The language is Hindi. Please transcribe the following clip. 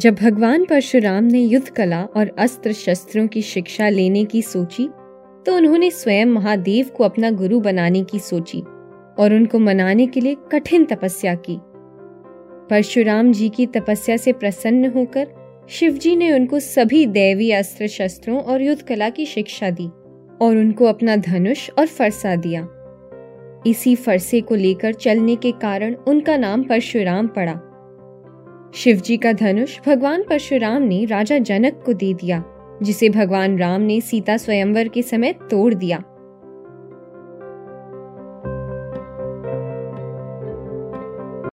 जब भगवान परशुराम ने युद्ध कला और अस्त्र शस्त्रों की शिक्षा लेने की सोची तो उन्होंने स्वयं महादेव को अपना गुरु बनाने की सोची और उनको मनाने के लिए कठिन तपस्या की। परशुराम जी की तपस्या से प्रसन्न होकर शिवजी ने उनको सभी दैवी अस्त्र शस्त्रों और युद्ध कला की शिक्षा दी और उनको अपना धनुष और फरसा दिया। इसी फरसे को लेकर चलने के कारण उनका नाम परशुराम पड़ा। शिवजी का धनुष भगवान परशुराम ने राजा जनक को दे दिया, जिसे भगवान राम ने सीता स्वयंवर के समय तोड़ दिया।